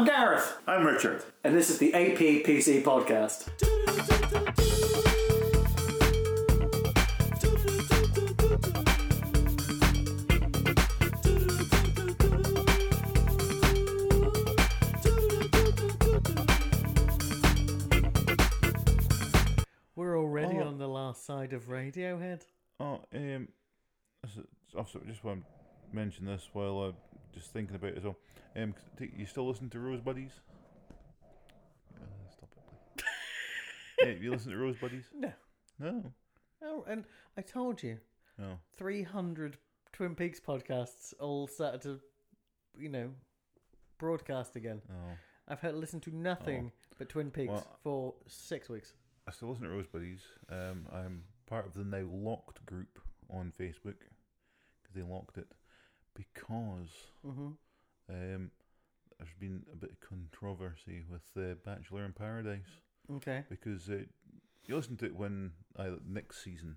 I'm Gareth, I'm Richard. and this is the AP PC podcast. We're already Oh. on the last side of Radiohead. Oh, um, this is- also just want to mention this while I'm just thinking about it as well. Um, you still listen to Rose Buddies? Uh, stop it. please. yeah, you listen to Rose Buddies? No. No. Oh, and I told you, No. 300 Twin Peaks podcasts all started to, you know, broadcast again. Oh. I've had listened to nothing but Twin Peaks Well- for six weeks. I still listen to Rose Buddies. Um, I'm part of the now locked group on Facebook because they locked it because Mm-hmm. um, there's been a bit of controversy with uh, Bachelor in Paradise. Okay. because uh, you listened to it when I next season.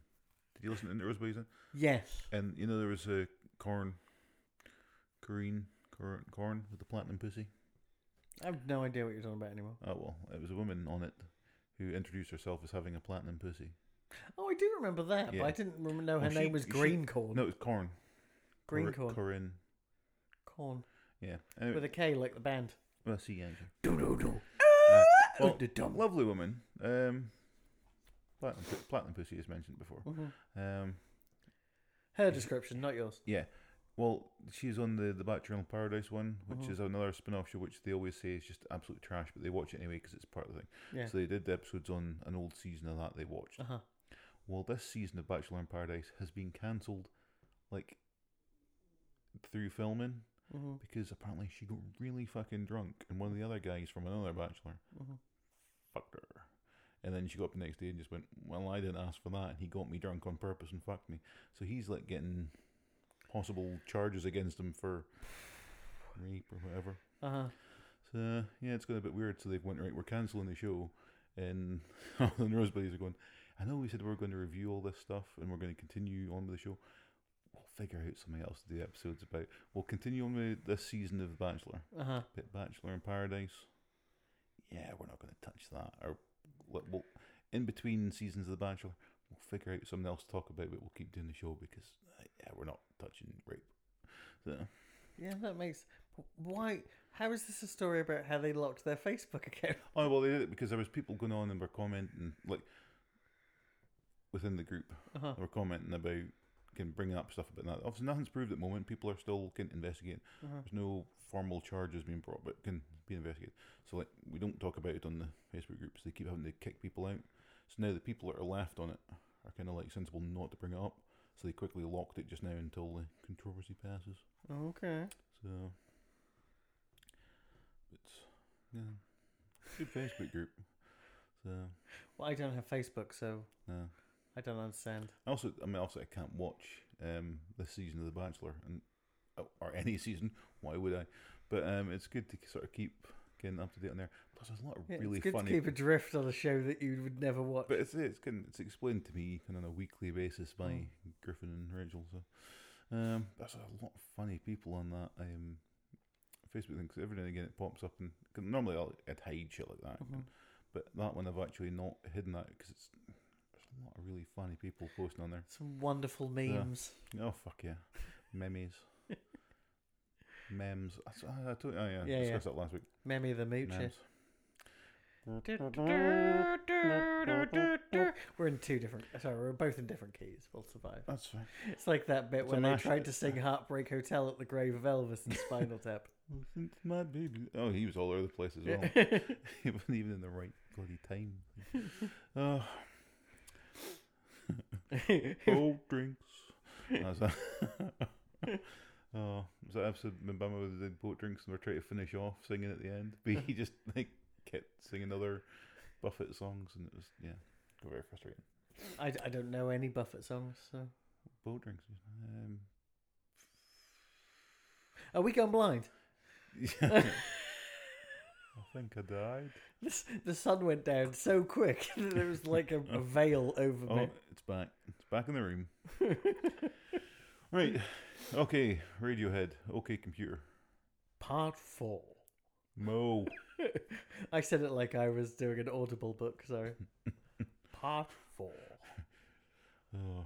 Did you listen to Rose Buddies? season? Yes. And you know there was a corn, Corrine, corn, corn with the platinum pussy. I have no idea what you're talking about anymore. Oh well, it was a woman on it who introduced herself as having a platinum pussy. Oh, I do remember that, but I didn't know her Well, she- name was she- Green Corn. No, it was corn. Green Cor- Corn. Corinne. Corn. Yeah. Anyway, With a K like the band. well, see, yeah. Do do do. Uh, well, the dumb. lovely woman. Um, platinum, pu- platinum pussy is mentioned before. Mhm. Um, Her description, not yours. Yeah. Well, she's on the the Bachelor in Paradise one, which Mhm. is another spin off show, which they always say is just absolute trash, but they watch it anyway because it's part of the thing. Yeah. So they did the episodes on an old season of that they watched. Uh huh. Well, this season of Bachelor in Paradise has been cancelled, like through filming, Mm-hmm. because apparently she got really fucking drunk, and one of the other guys from another Bachelor Mhm. fucked her. And then she got up the next day and just went, Well, I didn't ask for that. And he got me drunk on purpose and fucked me. So he's like getting possible charges against him for rape or whatever. Uh huh. So, yeah, it's got a bit weird. So they've went, Right, we're cancelling the show. And all the Buddies are going, I know we said we are going to review all this stuff and we're going to continue on with the show. Figure out something else to do episodes about. We'll continue on with this season of The Bachelor. Uh huh. Bit Bachelor in Paradise. Yeah, we're not going to touch that. Or we'll, in between seasons of The Bachelor, we'll figure out something else to talk about, but we'll keep doing the show because uh, yeah, we're not touching rape. So, Yeah, that makes. Why? How is this a story about how they locked their Facebook account? oh well, they did it because there was people going on and were commenting like within the group. Uh-huh. They were commenting about can bring up stuff about that. Obviously, nothing's proved at the moment. People are still can investigate. Uh-huh. There's no formal charges being brought, but can be investigated. So like we don't talk about it on the Facebook groups. They keep having to kick people out. So now the people that are left on it are kind of like sensible not to bring it up. So they quickly locked it just now until the controversy passes. Okay. So it's yeah, good Facebook group. So Well, I don't have Facebook, so no. I don't understand. Also, I mean, also I can't watch um this season of The Bachelor and oh, or any season. Why would I? But um, it's good to sort of keep getting up to date on there. Plus, there's a lot of Yeah, really it's good funny. to keep adrift on a show that you would never watch. But it's it's it's explained to me kind of on a weekly basis by Mm. Griffin and Rachel. So um, there's a lot of funny people on that um Facebook thing. 'cause every now and again it pops up and 'cause normally I'll I'd hide shit like that. Mhm. But that one I've actually not hidden that because it's a lot of really funny people posting on there. Some wonderful memes. Oh fuck yeah, memes, memes. I told, oh yeah, Yeah, discussed that last week. Memmy the Moocher. We're in two different. Sorry, we're both in different keys. We'll survive. That's fine. It's like that bit It's when they tried to sing "Heartbreak Hotel" at the grave of Elvis and Spinal Tap. Since my baby. Oh, he was all over the place as well. Yeah. he wasn't even in the right bloody time. Oh, cold drinks. That. oh, was that episode Bama was in boat drinks and we're trying to finish off singing at the end? But he just like kept singing other Buffett songs and it was yeah, got very frustrating. I, I don't know any Buffett songs. So Boat drinks. Um, are we gone blind? yeah. I think I died. This, the sun went down so quick that there was like a, a veil over Oh, me. It's back. It's back in the room. right. Okay. Radiohead. Okay, computer. Part four. Mo. I said it like I was doing an audible book. Sorry. Part four. Oh,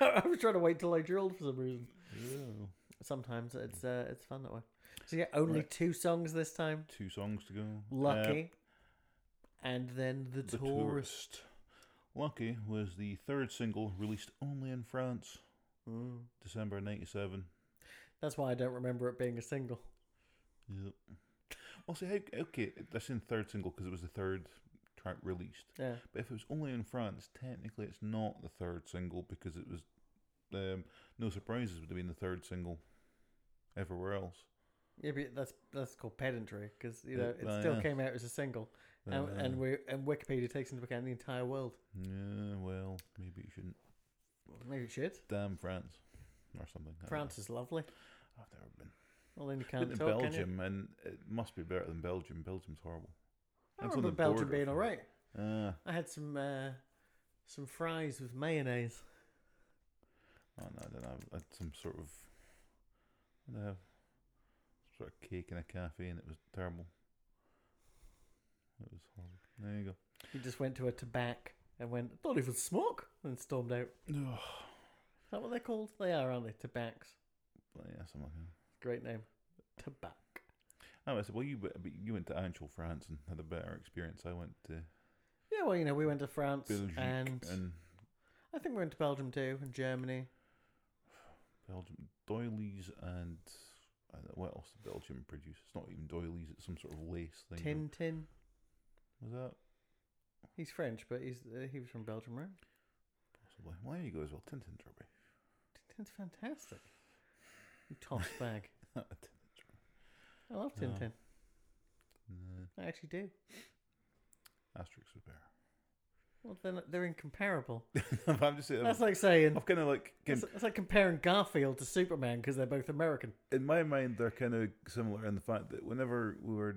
I was trying to wait till I drilled for some reason. yeah. Sometimes it's uh, it's fun that way. So yeah, only Right. two songs this time. Two songs to go. Uh, Lucky, and then the, the tourist. Tourist. Lucky was the third single released only in France, Mm. December '97. That's why I don't remember it being a single. Yep. Well, see, okay, that's in third single because it was the third track released. Yeah. But if it was only in France, technically it's not the third single because it was um, No Surprises would have been the third single everywhere else. Yeah, but that's that's called pedantry because you know Uh, it well, still yeah. came out as a single, and, Uh, and we and Wikipedia takes into account the entire world. yeah, well, maybe you shouldn't. Maybe it should. Damn France or something. I France is lovely. know. I've never been. Well, then you can't to talk, can you? Belgium, and it must be better than Belgium. Belgium's horrible. I on remember the Belgium border being from- all right. Ah, I had some uh, some fries with mayonnaise. oh, no, I don't know. I had some sort of, I don't know, sort of cake in a cafe, and it was terrible. It was horrible. There you go. He just went to a tobacco and went, don't even smoke, and stormed out. Is that what they're called? They are, aren't they? Tobaccs. But yeah, something like that. Great name. Tobacco. Oh, I said, well, you but you went to actual France and had a better experience. I went to Yeah, well, you know, we went to France Belgium and, and I think we went to Belgium too, and Germany. Belgium doilies and I don't know what else did Belgium produce. It's not even doilies; it's some sort of lace thing. Tintin. Was that He's French, but he's uh, he was from Belgium, right? possibly? Well, there you go as well. Tintin's rubbish. Tintin's fantastic. You toss bag. I love Tintin. No, I actually do. Asterix was better. Well, they're, not- they're incomparable. I'm just saying. That's like saying I've kind of like it's, it's like comparing Garfield to Superman because they're both American. in my mind, they're kind of similar in the fact that whenever we were,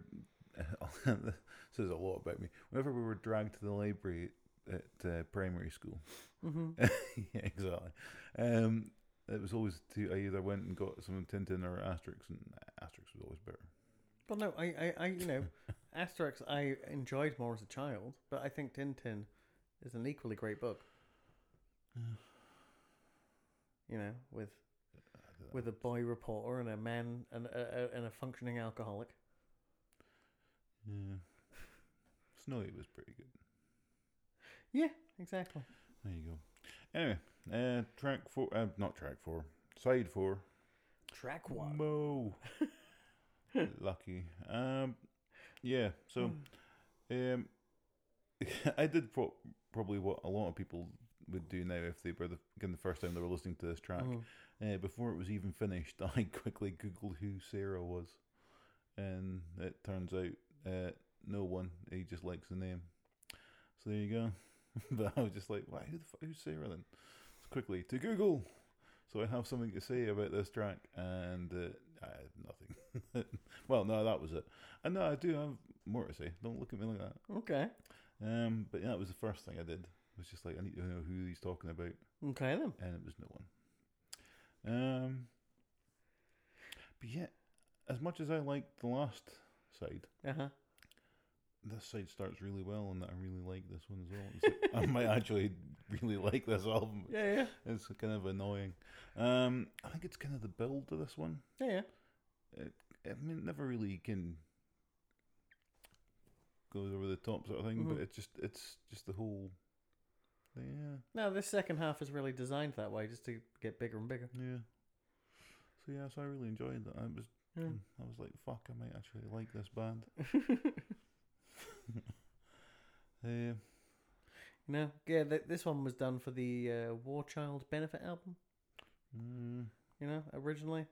this says a lot about me. Whenever we were dragged to the library at uh, primary school, hmm yeah, exactly. Um, it was always to I either went and got some Tintin or Asterix, and Asterix was always better. Well, no, I, I, I, you know, Asterix I enjoyed more as a child, but I think Tintin is an equally great book. You know, with with a boy reporter and a man and a, and a functioning alcoholic. Yeah, Snowy was pretty good. Yeah, exactly. There you go. Anyway, uh, track four, uh, not track four, side four. Track one. Mo. Lucky. Um, yeah. So, um, I did pro- probably what a lot of people would do now if they were the, again the first time they were listening to this track. Mhm. Uh, before it was even finished, I quickly googled who Sarah was, and it turns out uh, no one. He just likes the name. So there you go. but I was just like, why? Who the fuck? Who's Sarah then? So quickly to Google. So I have something to say about this track, and uh, I had nothing. well, no, that was it. And no, I do have more to say. Don't look at me like that. Okay. Um, but yeah, that was the first thing I did. It was just like I need to know who he's talking about, Okay then. and it was no one. Um, but yeah, as much as I liked the last side, Uh huh. this side starts really well, and I really like this one as well. Like, I might actually really like this album. Yeah, yeah, It's kind of annoying. Um, I think it's kind of the build to this one. yeah, yeah. I mean, it never really can goes over the top sort of thing, but Mhm. it's just it's just the whole. Yeah, No, this second half is really designed that way, just to get bigger and bigger. yeah. So yeah, so I really enjoyed that. I was Yeah. I was like, fuck, I might actually like this band. Uh, no, yeah. Th- this one was done for the uh, War Child benefit album. mm, You know, originally.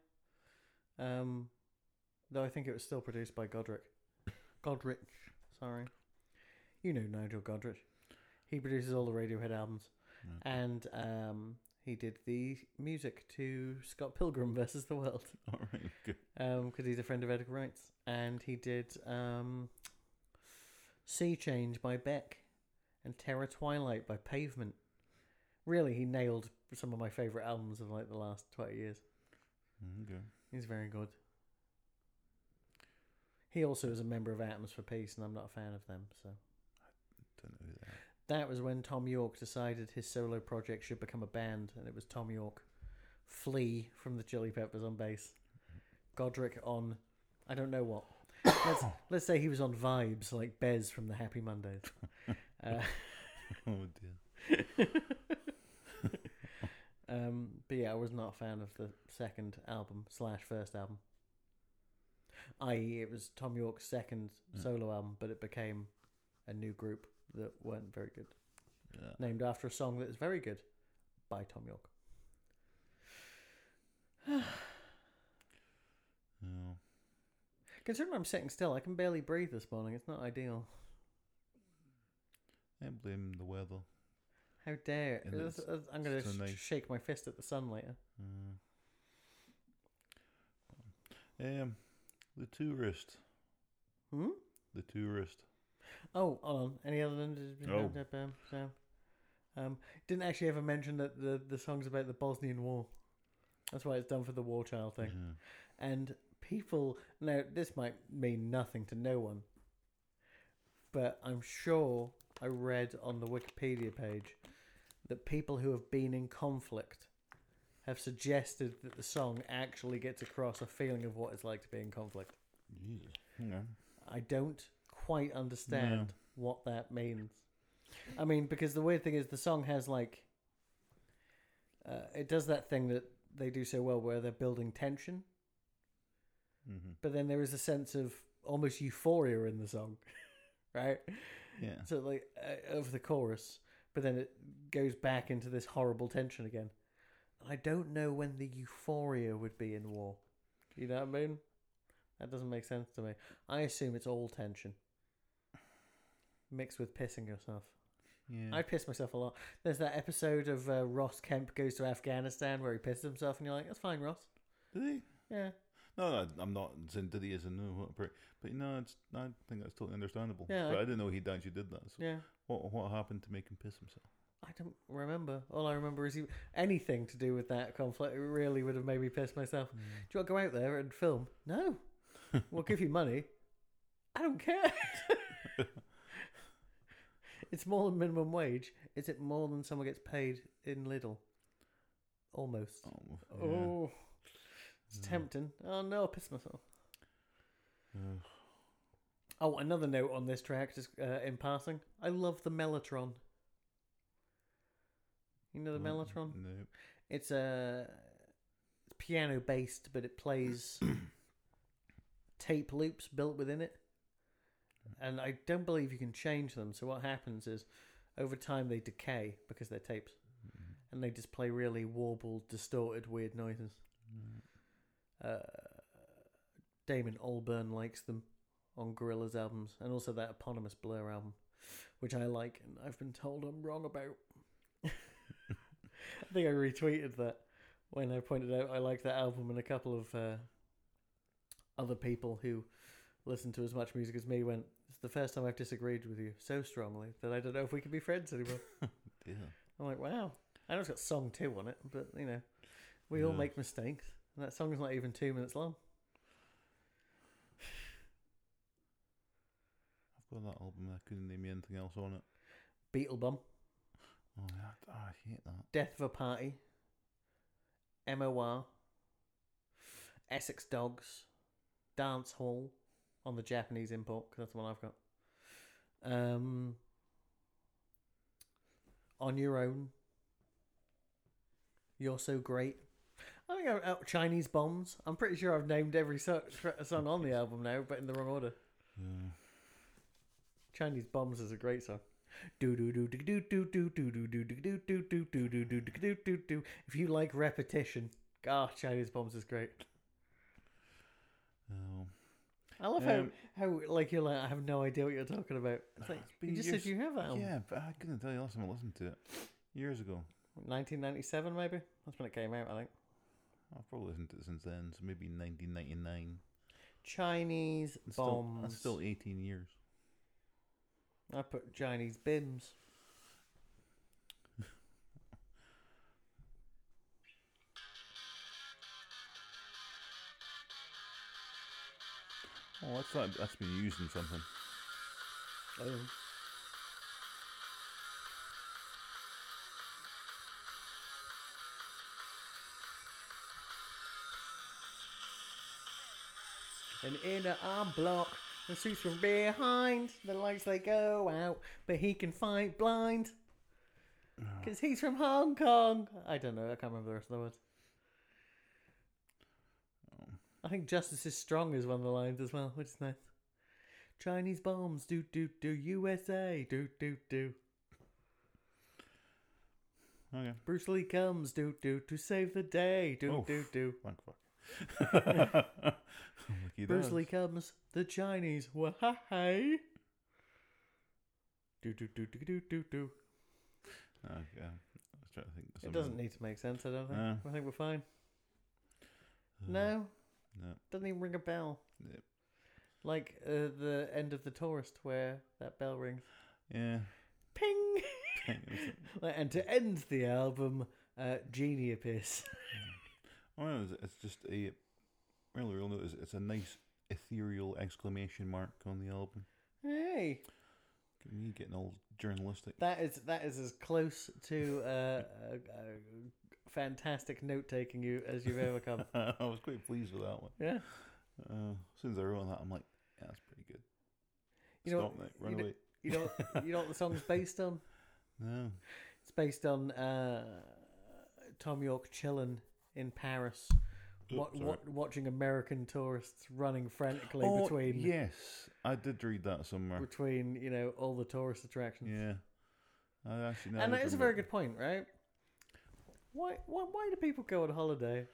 Um, though I think it was still produced by Godric. Godrich, sorry. You know Nigel Godrich. He produces all the Radiohead albums, yeah. and um, he did the music to Scott Pilgrim versus the World. all right, good. um, because he's a friend of Edgar Wright's, and he did um, Sea Change by Beck and Terror Twilight by Pavement. Really, he nailed some of my favorite albums of like the last twenty years. Mm, Okay. He's very good. He also is a member of Atoms for Peace, and I'm not a fan of them. So Don't know who that. that was when Thom Yorke decided his solo project should become a band, and it was Thom Yorke, Flea from the Chili Peppers on bass, Godric on, I don't know what. Let's let's say he was on vibes like Bez from the Happy Mondays. Uh, Oh dear. um, but yeah, I was not a fan of the second album slash first album. I.e., it was Thom Yorke's second Mm. solo album, but it became a new group that weren't very good. Yeah. named after a song that is very good by Thom Yorke. No. Considering I'm sitting still, I can barely breathe this morning. It's not ideal. I blame the weather. How dare! And It's- I'm going so to nice. shake my fist at the sun later. Mm. Um, the tourist. Hmm? The tourist. Oh, hold on. Any other than Oh. um, um, didn't actually ever mention that the the song's about the Bosnian War. That's why it's done for the war child thing. Mhm. And people now this might mean nothing to no one, but I'm sure I read on the Wikipedia page that people who have been in conflict have suggested that the song actually gets across a feeling of what it's like to be in conflict. Jesus. Okay. I don't quite understand what that means. I mean, because the weird thing is the song has like uh, it does that thing that they do so well where they're building tension Mm-hmm. but then there is a sense of almost euphoria in the song, right? Yeah. So like uh, of the chorus, but then it goes back into this horrible tension again. And I don't know when the euphoria would be in war. You know what I mean? That doesn't make sense to me. I assume it's all tension mixed with pissing yourself. Yeah. I piss myself a lot. There's that episode of uh, Ross Kemp goes to Afghanistan where he pisses himself, and you're like, "That's fine, Ross." Did he? Yeah, No, no, I'm not saying did he as in no, what a prick. but no, it's I think that's totally understandable. Yeah, but I- I, didn't know he actually did that. So yeah. what what happened to make him piss himself? I don't remember. All I remember is he, anything to do with that conflict. It really would have made me piss myself. Mm. Do you want to go out there and film? No. we'll give you money. I don't care. it's more than minimum wage. Is it more than someone gets paid in Lidl? Almost. Oh, Oh, it's Yeah. tempting. Oh no, I pissed myself. yeah. Oh, another note on this track, just uh, in passing. I love the Mellotron. You know the Mm, Mellotron? No. It's a it's piano based, but it plays tape loops built within it. And I don't believe you can change them. So what happens is, over time they decay because they're tapes, Mm, and they just play really warbled, distorted, weird noises. mm. Uh, Damon Albarn likes them on Gorillaz albums, and also that eponymous Blur album, which I like, and I've been told I'm wrong about. I think I retweeted that when I pointed out I like that album, and a couple of uh, other people who listen to as much music as me went, "It's the first time I've disagreed with you so strongly that I don't know if we can be friends anymore." Yeah. I'm like, wow. I know it's got song two on it, but you know, we all make mistakes, and that song's not even two minutes long. I've got that album. I couldn't name anything else on it. Beetlebum, Oh, yeah, oh, I hate that. Death of a Party, MOR, Essex Dogs, Dance Hall on the Japanese import because that's the one I've got. Um, on your own, you're so great. I think I, uh, Chinese bombs. I'm pretty sure I've named every song on the album now, but in the wrong order. Yeah. Chinese bombs is a great song. If you like repetition, ah, Chinese bombs is great. Oh. I love um, how, how like you're like I have no idea what you're talking about. It's like, you just years, said you have that. Album. Yeah, but I couldn't tell you last time I listened to it years ago. 1997, maybe that's when it came out. I think. I've probably listened to it since then, so maybe 1999. Chinese That's still, bombs. that's still 18 years. I put Chinese bims. Oh, that's that, that's been used in something. Oh. And in an arm block, the suits from behind, the lights they go out, but he can fight blind. Because he's from Hong Kong. I don't know, I can't remember the rest of the words. Oh. I think Justice is Strong is one of the lines as well, which is nice. Chinese bombs, do do do, USA, do do do. Okay. Bruce Lee comes, do do to save the day, do Oof. do do. Thank fuck. he Bruce. Lee comes, the Chinese, wahai. Do do do do do do do. Okay. I was trying to think. of It doesn't need to make sense, I don't think. No. I think we're fine. Uh, No, No. doesn't even ring a bell. Yep. Like uh, the end of the tourist where that bell rings. Yeah. Ping! Like, and to end the album, uh, Genie appears. Oh, it's just a really real note. It's, it's a nice ethereal exclamation mark on the album. hey, Me getting all journalistic. that is that is as close to uh, uh, uh, fantastic note taking you as you've ever come. I was quite pleased with that one. Yeah, Uh, as soon as I wrote that, I'm like, yeah, that's pretty good. You know Stop what- it, run you know- away. you know you know what the song's based on? No. It's based on uh, Thom Yorke chilling in Paris, wa- Oops, wa- watching American tourists running frantically Oh, between yes, I did read that somewhere. between you know all the tourist attractions. Yeah. I actually, know and that is a very good point, right? Why, why, why do people go on holiday?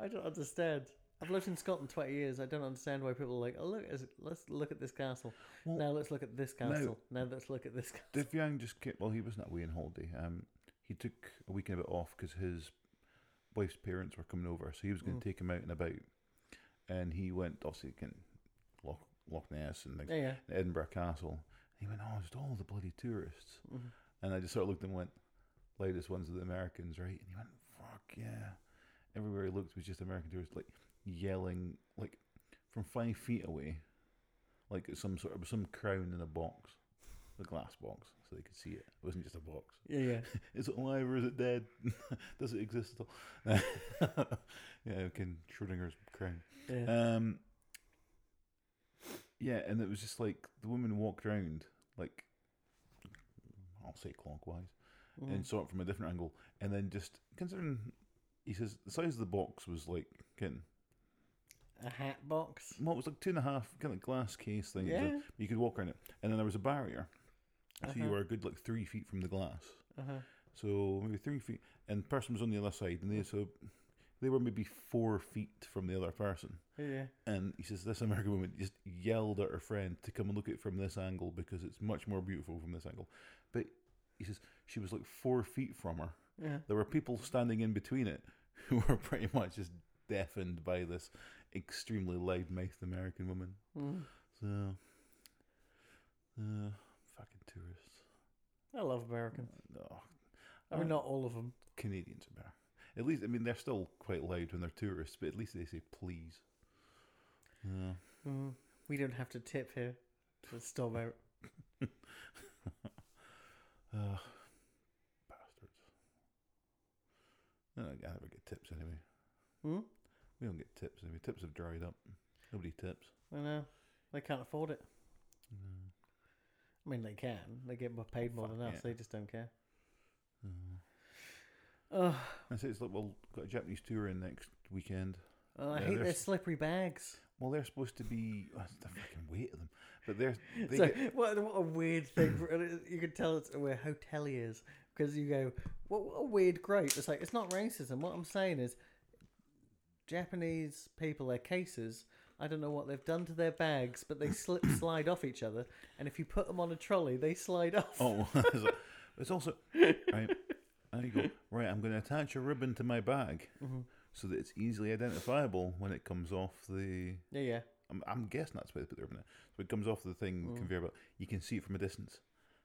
I don't understand. I've lived in Scotland twenty years. I don't understand why people are like, oh look, let's look at this castle. Well, now let's look at this castle. Now let's look at this. Castle. Dave Young just came, well, he wasn't away on holiday. Um, he took a weekend of it off because his wife's parents were coming over, so he was going Mm. to take him out and about. And he went, obviously, can Loch, Loch Ness and like, Yeah, yeah. Edinburgh Castle. he went, oh, just all the bloody tourists. Mhm. And I just sort of looked and went, loudest ones are the Americans, right? And he went, fuck yeah. Everywhere he looked was just American tourists, like yelling, like from five feet away, like some sort of some crown in a box, a glass box, so they could see it. It wasn't just a box. Yeah, yeah. Is it alive or is it dead? Does it exist at all? yeah, Ken Schrodinger's crown. yeah. Um, yeah, and it was just like the woman walked around, like I'll say clockwise, Mhm. and saw it from a different angle, and then just considering, he says the size of the box was like a hat box. well, it was like two and a half kind of glass case thing. It was a- Yeah. you could walk around it, and then there was a barrier, so you Uh-huh. were a good like three feet from the glass. Uh huh. So maybe three feet, and the person was on the other side, and they so they were maybe four feet from the other person. Yeah. And he says this American woman just yelled at her friend to come and look at it from this angle because it's much more beautiful from this angle. But he says she was like four feet from her. Yeah. There were people standing in between it who were pretty much just deafened by this extremely loud-mouthed American woman. Mm. So, uh, tourists. I love Americans. No, I mean, Uh, not all of them. Canadians are better. At least, I mean, they're still quite loud when they're tourists, but at least they say please. Yeah. Mm. We don't have to tip here to stop out. Ugh, bastards. No, I never get tips anyway. Hmm? We don't get tips anyway. Tips have dried up. Nobody tips. I know. They can't afford it. No. I mean, they can. They get paid more fuck than us. yeah. They just don't care. Oh, I say it's like, well, got a Japanese tour in next weekend. oh, I Yeah, hate their there's- slippery bags. Well, they're supposed to be. Oh, it's the fucking weight of them. But they're. They so, get, what, what a weird thing. for- you can tell it's where hoteliers because you go, what, what a weird grape. It's like it's not racism. What I'm saying is, Japanese people, their cases. I don't know what they've done to their bags, but they slip slide off each other, and if you put them on a trolley, they slide off. oh, it's also. Right. And you go, right, I'm going to attach a ribbon to my bag Mhm. so that it's easily identifiable when it comes off the. Yeah, yeah. I'm, I'm guessing that's why they put the ribbon in. So it comes off the thing, Mm. conveyor belt. You can see it from a distance.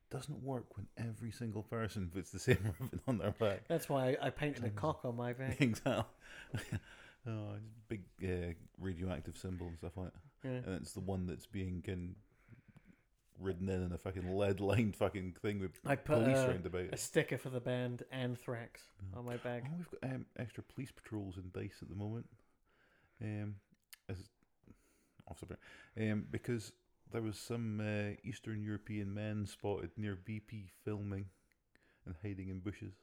Doesn't work when every single person puts the same ribbon on their bag. That's why I, I painted a cock on my bag. exactly. Oh, just big uh, radioactive symbol and stuff like that. Yeah. and it's the one that's being kin- ridden in in a fucking lead lined fucking thing with I put police a, round about a sticker for the band Anthrax on my bag. Oh, we've got um, extra police patrols in Dyce at the moment. Um, as off subject, um, because there was some uh, Eastern European men spotted near BP filming and hiding in bushes.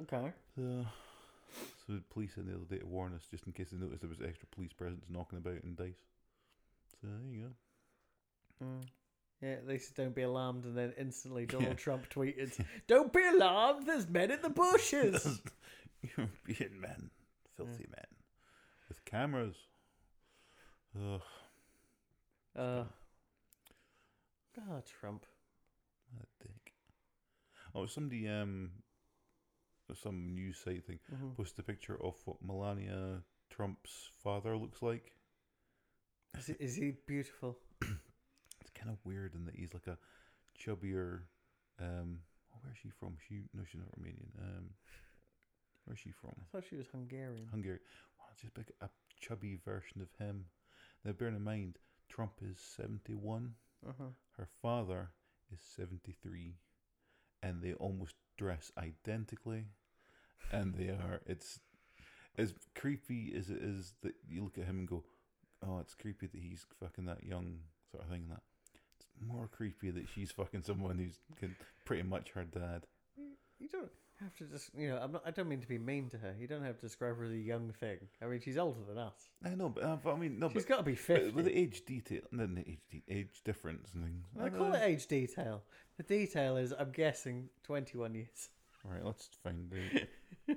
Okay. So, so the police in the other day to warn us, just in case they noticed there was extra police presence knocking about in Dyce. So there you go. Mm. Yeah, they said don't be alarmed, and then instantly Donald Yeah. Trump tweeted, "Don't be alarmed, there's men in the bushes." European men, filthy men, with cameras. Ugh, uh, God, Trump. what a dick. Oh, somebody um, some news site thing Mhm. posted a picture of what Melania Trump's father looks like. Is, he, is he beautiful? It's kind of weird in that he's like a chubbier. Um, oh, where's she from? She no, she's not Romanian. Um, where's she from? I thought she was Hungarian. Hungary. Wow, it's just like a chubby version of him. Now, bearing in mind, Trump is seventy-one. Uh-huh. Her father is seventy-three, and they almost dress identically. And they are. It's as creepy as it is that you look at him and go, "Oh, it's creepy that he's fucking that young," sort of thing. And That it's more creepy that she's fucking someone who's pretty much her dad. You don't have to just, you know, I'm not, I don't mean to be mean to her. You don't have to describe her as a young thing. I mean, she's older than us. I know, but, uh, but I mean, no, She's but, got to be but 50. with the age detail, and then the age, de- age difference and things. I call it age detail. The detail is, I'm guessing, 21 years. Right, let's find out.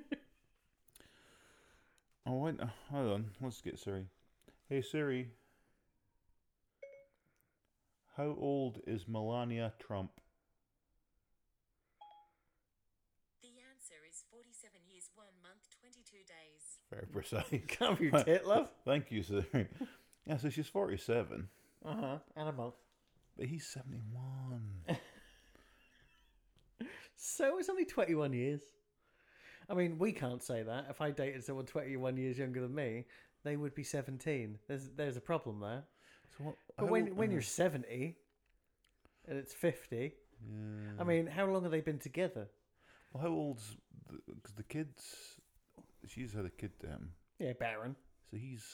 oh, wait, uh, hold on. Let's get Siri. Hey Siri, how old is Melania Trump? The answer is 47 years, 1 month, 22 days. Very precise. Can't be tit, love. Thank you, sir. Yeah, so she's forty-seven, Uh huh. And a month. but he's seventy-one. So it's only 21 years. I mean, we can't say that. If I dated someone 21 years younger than me, they would be 17. There's there's a problem there. So what? But when when you're 70 and it's 50, yeah. I mean, how long have they been together? well, how old's because the, kids? She's had a kid. Um, Yeah, Barron. So he's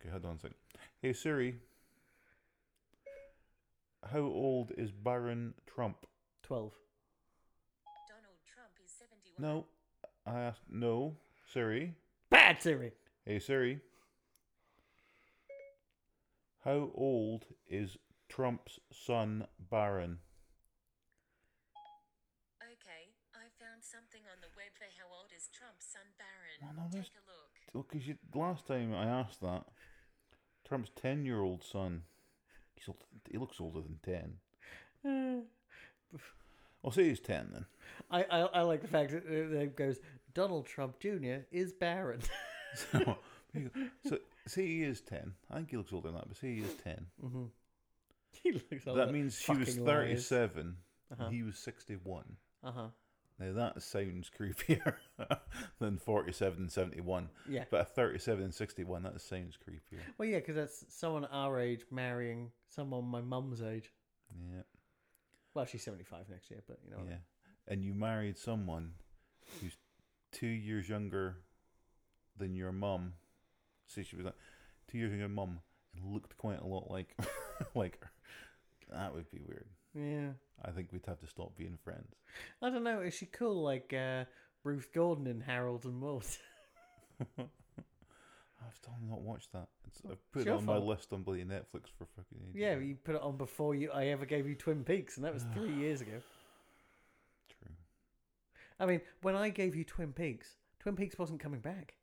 okay. Hold on a second. Hey Siri, how old is Barron Trump? 12. Donald Trump is 71. No, I asked. No, Siri. Bad Siri. Hey Siri, how old is Trump's son Barron? Okay, I found something on the web for how old is Trump's son Barron. Well, no, Take a look. Well, because you last time I asked that, Trump's ten-year-old son. He's old, he looks older than ten. Uh, I'll say he's ten then. I, I I like the fact that it it goes Donald Trump Jr. is Barron. So, there you go. so say he is ten. I think he looks older than that, but say he is ten. mm-hmm. He looks like that means she was 37 Uh-huh. and he was 61. Uh huh. Now that sounds creepier than 47 and 71. Yeah. But a 37 and 61, that sounds creepier. Well, yeah, because that's someone our age marrying someone my mum's age. Yeah. Well, she's 75 next year, but you know. Yeah. And you married someone who's two years younger than your mum. See, she was like two years younger than mum and looked quite a lot like like her. That would be weird. Yeah. I think we'd have to stop being friends. I don't know. Is she cool like uh, Ruth Gordon in Harold and Maude? I've still not watched that. It's, I've put It's it your on my fault. list on bloody Netflix for fucking ages. yeah, you put it on before you I ever gave you Twin Peaks, and that was three years ago. True. I mean, when I gave you Twin Peaks, Twin Peaks wasn't coming back.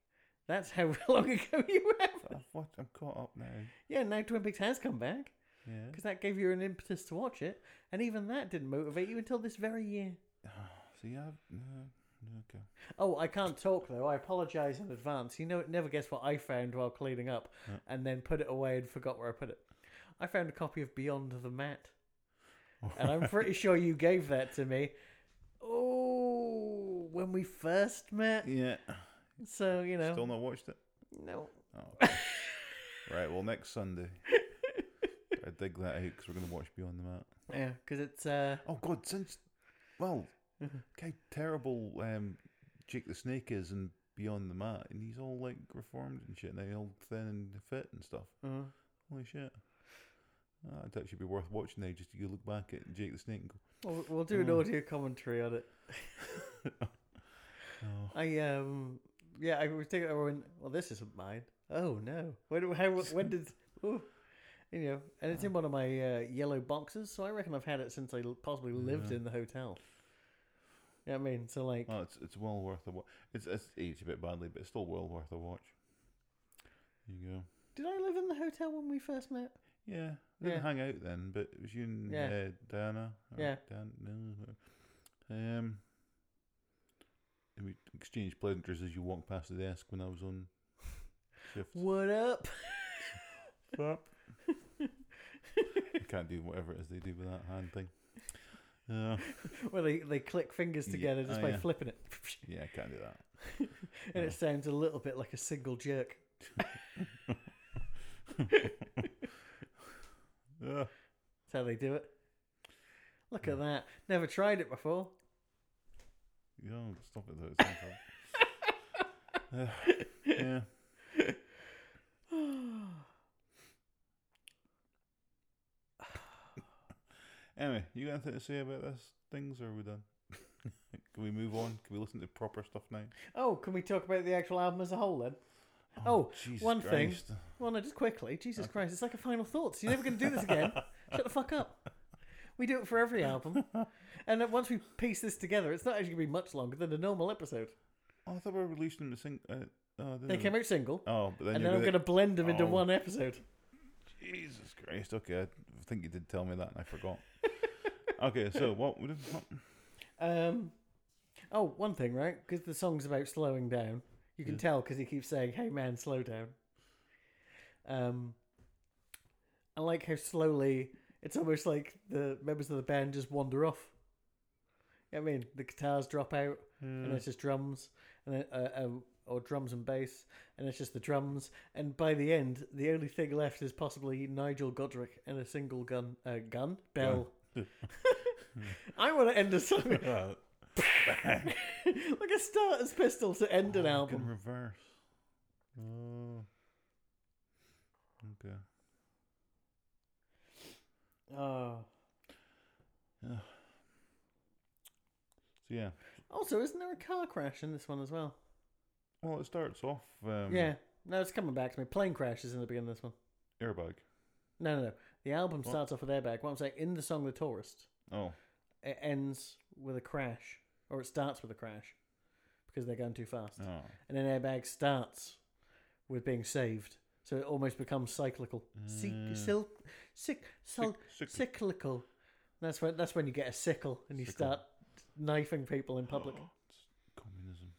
That's how long ago you have. I've watched, I'm caught up now. Yeah, now Twin Peaks has come back Yeah. because that gave you an impetus to watch it, and even that didn't motivate you until this very year. So yeah, I've- no, no, okay. Oh, I can't talk though. I apologise in advance. You know, never guess what I found while cleaning up, Yeah. and then put it away and forgot where I put it. I found a copy of Beyond the Mat, and I'm pretty sure you gave that to me. Oh, when we first met. yeah. So you know, Still not watched it. no. Oh, okay. Right. Well, next Sunday, I dig that out because we're going to watch Beyond the Mat. Yeah, because it's uh, Oh God! Since well, how terrible um, Jake the Snake is and Beyond the Mat, and he's all like reformed and shit now, all thin and fit and stuff. uh, Holy shit! Ah, it'd actually be worth watching now just you go look back at Jake the Snake and go, we'll, we'll do an Oh. audio commentary on it. oh, I um, yeah, I was thinking, I went, well, this isn't mine. Oh no, when how when did? You know, and it's in one of my uh, yellow boxes, so I reckon I've had it since I possibly lived Yeah. in the hotel. Yeah, I mean, so like, oh, it's it's well worth a watch. It's it's aged a bit badly, but it's still well worth a watch. There you go. did I live in the hotel when we first met? Yeah, we didn't Yeah. hang out then, but it was you and Yeah. uh, Diana. Yeah. Dan, um, and we exchanged pleasantries as you walked past the desk when I was on shift. What up? I can't do whatever it is they do with that hand thing. Uh, Well, they they click fingers Yeah, together just oh, by yeah. flipping it, yeah, I can't do that. and No. it sounds a little bit like a single jerk. That's how they do it. Look at that. Never tried it before. you know, stop it though. Uh, yeah. Anyway, you got anything to say about this things, or are we done? Can we move on? Can we listen to proper stuff now? Oh, can we talk about the actual album as a whole then? Oh, Jesus one thing. Well, no, just quickly. Jesus Christ, it's like a final thoughts. You're never going to do this again. Shut the fuck up. We do it for every album. And once we piece this together, it's not actually going to be much longer than a normal episode. Oh, I thought we were releasing them to sing. Uh, oh, They came out single, Oh, but then and then I'm going to blend them into Oh. one episode. Jesus Christ. Okay, I think you did tell me that, and I forgot. Okay, so what? would what Um, oh, one thing, right? Because the song's about slowing down. You can Yeah. tell because he keeps saying, "Hey, man, slow down." Um, I like how slowly it's almost like the members of the band just wander off. You know what I mean, the guitars drop out, and it's just drums, and then uh, um, or drums and bass, and it's just the drums. And by the end, the only thing left is possibly Nigel Godric and a single gun, uh, gun bell. I want to end a song like a starter's pistol to end an album. In reverse. Oh. Okay. Oh. So yeah. Also, isn't there a car crash in this one as well? Well, it starts off. Um, yeah. No, it's coming back to me. Plane crashes in the beginning of this one. Airbag. No, no, no. The album What? starts off with airbag. What I'm saying, in the song "The Tourist," Oh. it ends with a crash, or it starts with a crash because they're going too fast, Oh. and then airbag starts with being saved. So it almost becomes cyclical. Cy- Mm. sil- cyc- sil- Sick- sick- cyclical. That's when that's when you get a sickle and you Sickle. start knifing people in public. Communism.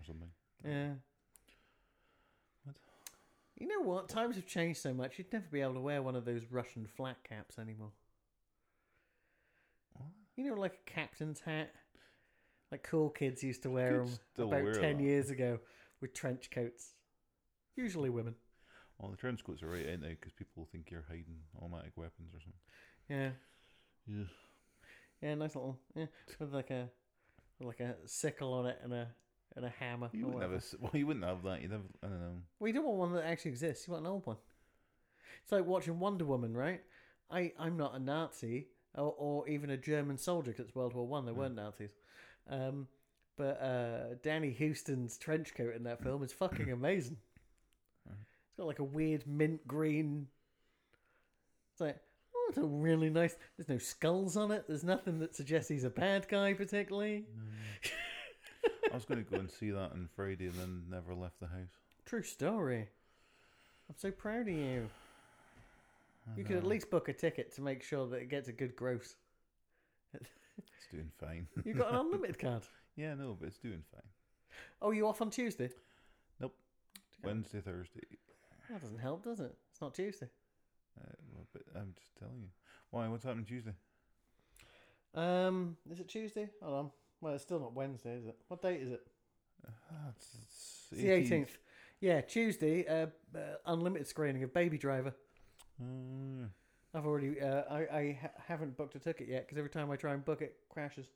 Or something. Yeah. You know what? Times have changed so much. You'd never be able to wear one of those Russian flat caps anymore. What? You know, like a captain's hat. Like cool kids used to wear them about wear ten that. years ago with trench coats. Usually women. Well, the trench coats are right in now because people think you're hiding automatic weapons or something. Yeah. Yeah. Yeah, nice little yeah, with like a with like a sickle on it and a and a hammer. You wouldn't have a, whatever. well, you wouldn't have that. You'd have, I don't know. Well, you don't want one that actually exists. You want an old one. It's like watching Wonder Woman, right? I I'm not a Nazi or, or even a German soldier because it's World War One. They Mm. weren't Nazis. Um, but uh, Danny Huston's trench coat in that film is fucking amazing. It's got like a weird mint green. It's like oh, it's a really nice. There's no skulls on it. There's nothing that suggests he's a bad guy particularly. I was going to go and see that on Friday and then never left the house. True story. I'm so proud of you. You could at least book a ticket to make sure that it gets a good gross. It's doing fine. You've got an unlimited card. yeah, no, but it's doing fine. Oh, you off on Tuesday? Nope. Wednesday, Thursday. That doesn't help, does it? It's not Tuesday. Uh, well, but I'm just telling you. Why? What's happening Tuesday? Um, is it Tuesday? Hold on. Well, it's still not Wednesday, is it? What date is it? Ah, it's, it's It's the 18th. Yeah, Tuesday, uh, uh, unlimited screening of Baby Driver. Oh. I've already, uh, I, I ha- haven't booked a ticket yet because every time I try and book it, crashes.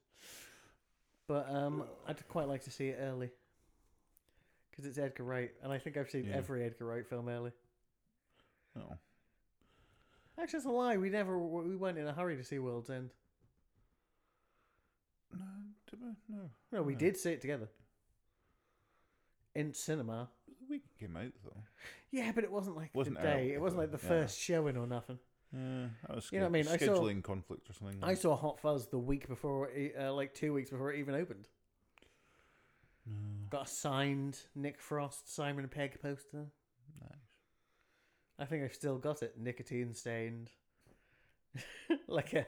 But um, I'd quite like to see it early because it's Edgar Wright, and I think I've seen Yeah. every Edgar Wright film early. Oh. Actually, that's a lie. We never, we weren't in a hurry to see World's End. No, did we? no. No, we No. did see it together in cinema. The week it came out though. Yeah, but it wasn't like Wasn't the day. early, It wasn't like the though. first showing or nothing. Yeah, that was You know what I mean? I saw- scheduling conflict or something. I saw Hot Fuzz the week before, it, uh, like two weeks before it even opened. No, Got a signed Nick Frost Simon Pegg poster. nice. I think I've still got it, nicotine stained. like a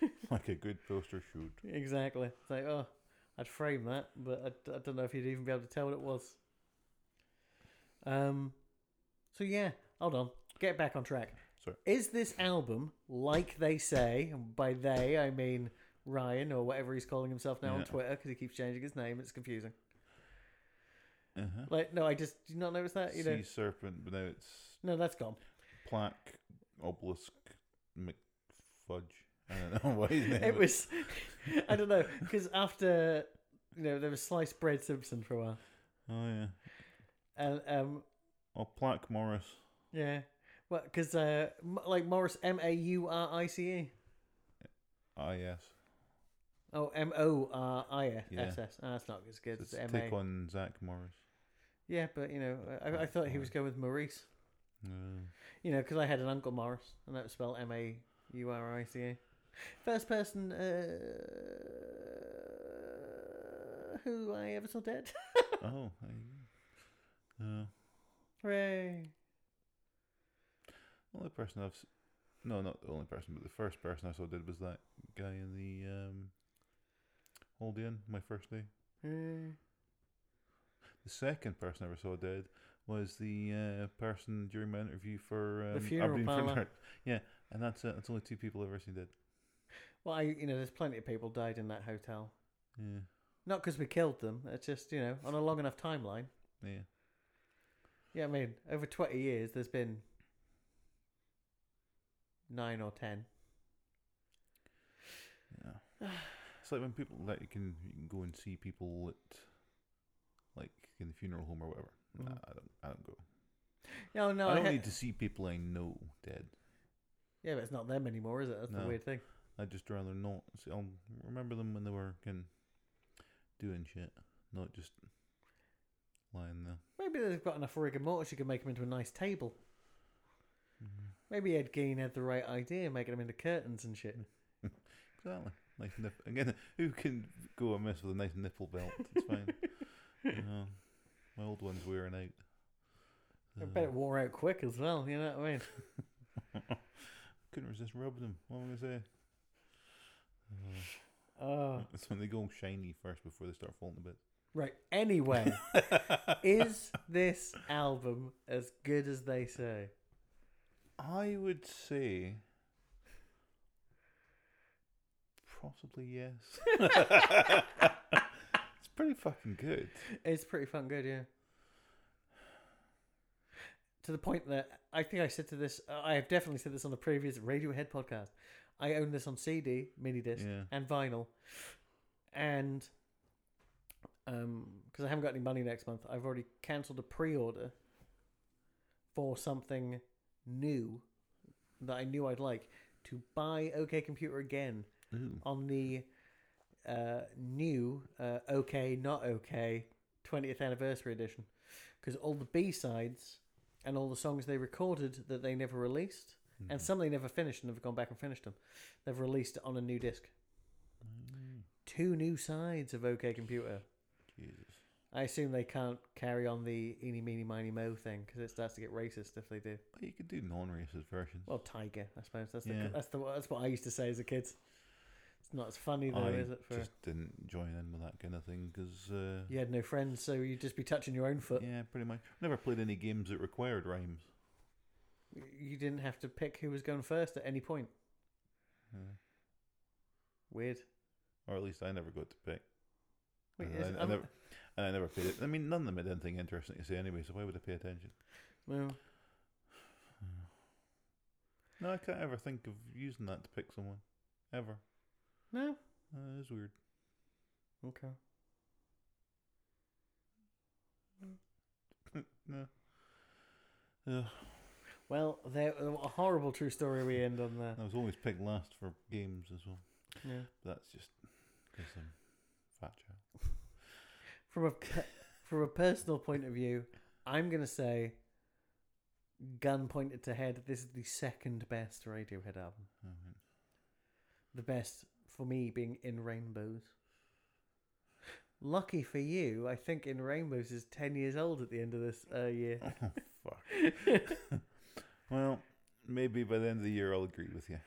Like a good poster shoot. exactly. It's like oh, I'd frame that, but I, I don't know if you'd even be able to tell what it was. Um, so yeah, hold on, get back on track. Sorry. Is this album like they say? And by they, I mean Ryan or whatever he's calling himself now on Twitter because he keeps changing his name. It's confusing. Uh-huh. Like no, I just did not notice that. You know, Sea serpent, but now it's no, that's gone. plaque, obelisk, McFudge. I don't know what his name it was I don't know because after you know there was sliced bread Simpson for a while, Oh yeah. and um Oh, plaque Morris. yeah, well because uh M- like Morris M A U R I C E Ah yes. oh M O R I S Yeah. Ah that's not as good It's as M take A on Zach Morris. yeah but you know I, I thought he was going with Maurice Uh, you know because I had an uncle Morris and that was spelled M A U R I C E first person uh who I ever saw dead oh, go. Uh, hooray. only person I've no, not the only person, but the first person I saw dead was that guy in the um, Old Inn. My first day. Hooray. The second person I ever saw dead was the uh, person during my interview for um, funeral Aberdeen Yeah, and that's it. That's only two people I've ever seen dead. Well, I, you know, there's plenty of people died in that hotel. Yeah, Not because we killed them. It's just, you know, on a long enough timeline. yeah. Yeah, I mean, over 20 years, there's been nine or ten. Yeah. It's like when people like you can you can go and see people at like in the funeral home or whatever. Nah, Mhm. I don't I don't go. No, no, I I don't ha- need to see people I know dead. Yeah, but it's not them anymore, is it? That's the weird thing. I'd just rather not. See, I'll um, remember them when they were can doing shit, not just lying there. Maybe they've got enough rigor mortis you can make them into a nice table. Mm-hmm. Maybe Ed Gein had the right idea, making them into curtains and shit. Exactly. Nice nip. Again, who can go amiss with a nice nipple belt? It's fine. you know, my old one's wearing out. I bet it wore out quick as well, you know what I mean? couldn't resist rubbing them. What am I gonna say? Uh, Oh. it's when they go shiny first before they start falling to bits. Right, anyway, is this album as good as they say? I would say possibly yes. it's pretty fucking good. It's pretty fucking good, yeah. To the point that I think I said to this, uh, I have definitely said this on the previous Radiohead podcast. I own this on CD, mini disc, Yeah. and vinyl, and um, because I haven't got any money next month, I've already cancelled a pre-order for something new that I knew I'd like to buy OK Computer again Ooh. on the uh, new uh, OK Not OK 20th anniversary edition because all the B sides and all the songs they recorded that they never released and some they never finished and never gone back and finished them they've released it on a new disc Mm, two new sides of OK Computer Jesus. I assume they can't carry on the eeny meeny miny mo thing because it starts to get racist if they do you could do non-racist versions. well tiger I suppose that's the, Yeah. that's the that's what I used to say as a kid it's not as funny though I is it for just didn't join in with that kind of thing because, uh, You had no friends, so you'd just be touching your own foot. yeah, pretty much. Never played any games that required rhymes. You didn't have to pick who was going first at any point. Yeah. Weird. Or at least I never got to pick. Wait, And I, I never, And I never paid it. I mean, none of them had anything interesting to say anyway, so why would I pay attention? Well, No, I can't ever think of using that to pick someone. Ever. no. Uh, it is weird. Okay. No. Yeah. Well, there a horrible true story we end on there. I was always picked last for games as well. Yeah. That's just because I'm fat child. From a from a personal point of view, I'm gonna say, gun pointed to head. This is the second best Radiohead album. The best for me being In Rainbows. Lucky for you, I think In Rainbows is ten years old at the end of this uh, year. Oh, fuck. well, maybe by the end of the year I'll agree with you.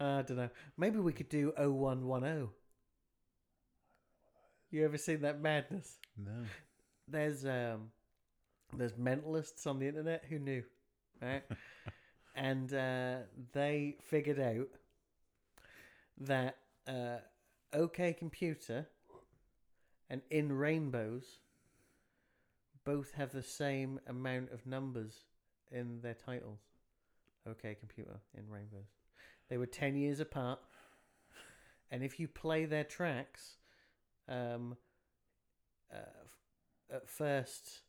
I don't know. Maybe we could do 0110. You ever seen that madness? No. There's um, there's mentalists on the internet who knew, right? and uh, they figured out that uh, OK Computer and In Rainbows both have the same amount of numbers in their titles. OK Computer in Rainbows. They were 10 years apart. And if you play their tracks, um, uh, f- at first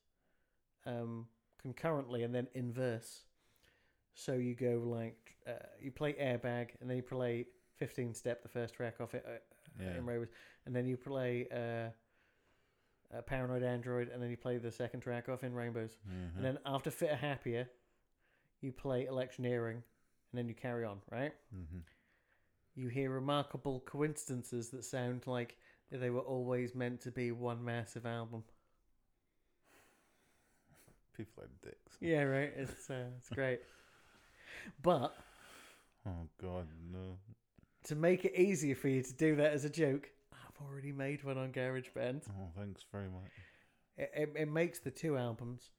um, concurrently and then in verse. So you go like, uh, you play Airbag and then you play 15 Step, the first track off it, uh, Yeah. in Rainbows, and then you play uh, uh, Paranoid Android and then you play the second track off in Rainbows. Mhm. And then after Fitter Happier, you play Electioneering and then you carry on, right? Mhm. you hear remarkable coincidences that sound like they were always meant to be one massive album. People are dicks. Yeah, right. It's uh, it's great. But Oh God, no. to make it easier for you to do that as a joke, I've already made one on GarageBand. Oh, thanks very much. It, it, it makes the two albums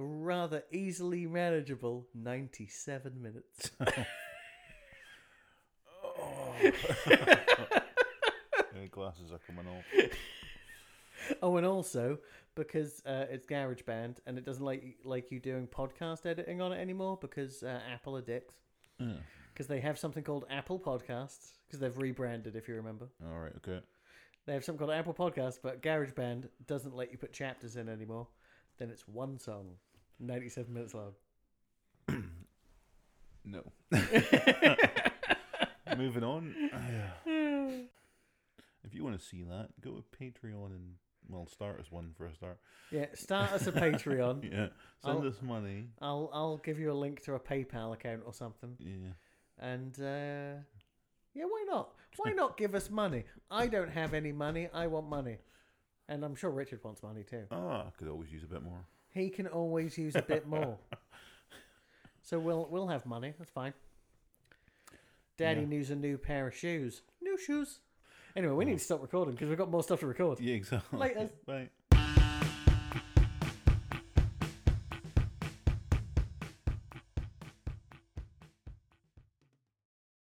a rather easily manageable ninety-seven minutes. Yeah, glasses are coming off. oh, and also because uh, it's GarageBand and it doesn't like like you doing podcast editing on it anymore because uh, Apple are dicks. Because they have something called Apple Podcasts because they've rebranded. If you remember, All right. Okay. they have something called Apple Podcasts, but GarageBand doesn't let you put chapters in anymore. Then it's one song, ninety-seven minutes long. No. Moving on. if you want to see that, go to Patreon and well, start as one for a start. yeah, start us a Patreon. Yeah. Send I'll- us money. I'll I'll give you a link to a PayPal account or something, Yeah. and uh, yeah, why not? Why not give us money? I don't have any money. I want money, and I'm sure Richard wants money too. Ah, I could always use a bit more. He can always use a bit more. so we'll we'll have money. That's fine. Daddy Yeah. needs a new pair of shoes. New shoes. Anyway, we need oh. to stop recording because we've got more stuff to record. Yeah, exactly. Laters. Bye.